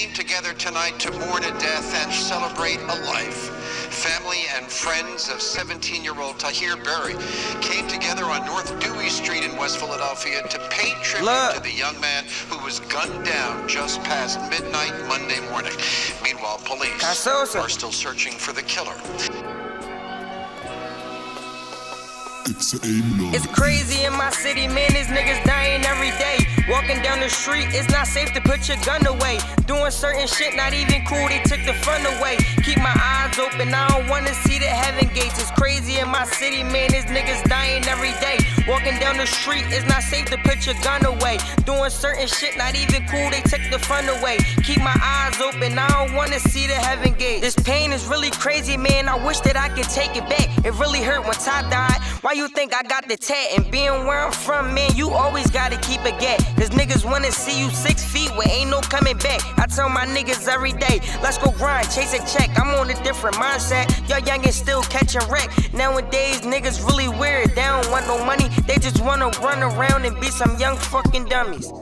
came together tonight to mourn a death and celebrate a life. Family and friends of 17-year-old Tahir Berry came together on North Dewey Street in West Philadelphia to pay tribute Look. to the young man who was gunned down just past midnight Monday morning. Meanwhile, police Khasosaa. are still searching for the killer. It's a It's crazy in my city, man. These niggas the street, it's not safe to put your gun away. Doing certain shit, not even cool. They took the fun away. Keep my eyes open, I don't wanna see the heaven gates. It's crazy in my city, man. These niggas dying every day. Walking down the street, it's not safe to put your gun away. Doing certain shit, not even cool. They took the fun away. Keep my eyes open, I don't wanna see the heaven gates. This pain is really crazy, man. I wish that I could take it back. It really hurt when Ty died. Why you think I got the tat? And being where I'm from, man, you always gotta keep a gap. Cause niggas wanna see you six feet where ain't no coming back. I tell my niggas every day, let's go grind, chase a check. I'm on a different mindset. Y'all youngins still catching wreck. Nowadays, niggas really weird. They don't want no money, they just wanna run around and be some young fucking dummies.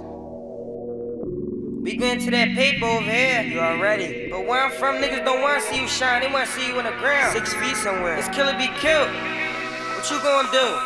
We getting to that paper over here. You already. But where I'm from, niggas don't wanna see you shine. They wanna see you on the ground. Six feet somewhere. It's kill or be killed. What you gonna do?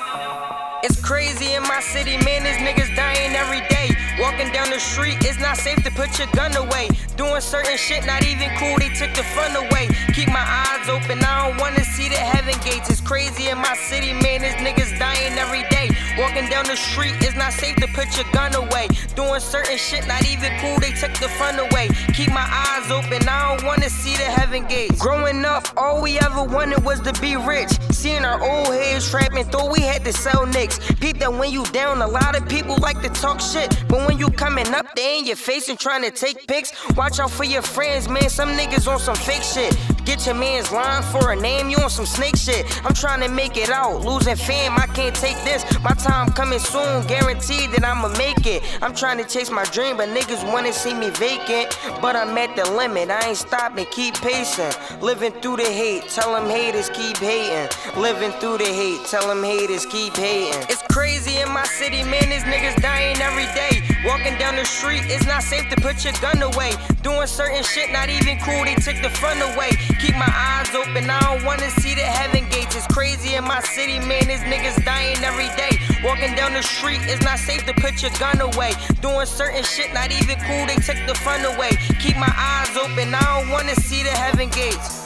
It's crazy in my city, man. These niggas dying every day. Walking down the street, it's not safe to put your gun away. Doing certain shit, not even cool. They took the fun away. Keep my eyes open, I don't wanna see the heaven gates. It's crazy in my city, man. These niggas dying every day. Walking down the street, it's not safe to put your gun away. Doing certain shit, not even cool. They took the fun away. Keep my eyes open, I don't wanna see the heaven gates. Growing up, all we ever wanted was to be rich. Seeing our old heads trapping, thought we had to sell nicks. Peep that when you down, a lot of people like to talk shit. But when you coming up, they in your face and trying to take pics. Watch out for your friends, man. Some niggas on some fake shit. Get your man's line for a name, you on some snake shit. I'm trying to make it out, losing fam, I can't take this. My time coming soon, guaranteed that I'ma make it. I'm trying to chase my dream, but niggas wanna see me vacant. But I'm at the limit, I ain't stopping, keep pacing. Living through the hate, tell them haters keep hating. Living through the hate, tell them haters keep hating. It's crazy in my city, man, these niggas dying every day. Walking down the street, it's not safe to put your gun away. Doing certain shit, not even cool, they took the fun away. Keep my eyes open, I don't wanna see the heaven gates. It's crazy in my city, man, these niggas dying every day. Walking down the street, it's not safe to put your gun away. Doing certain shit, not even cool, they took the fun away. Keep my eyes open, I don't wanna see the heaven gates.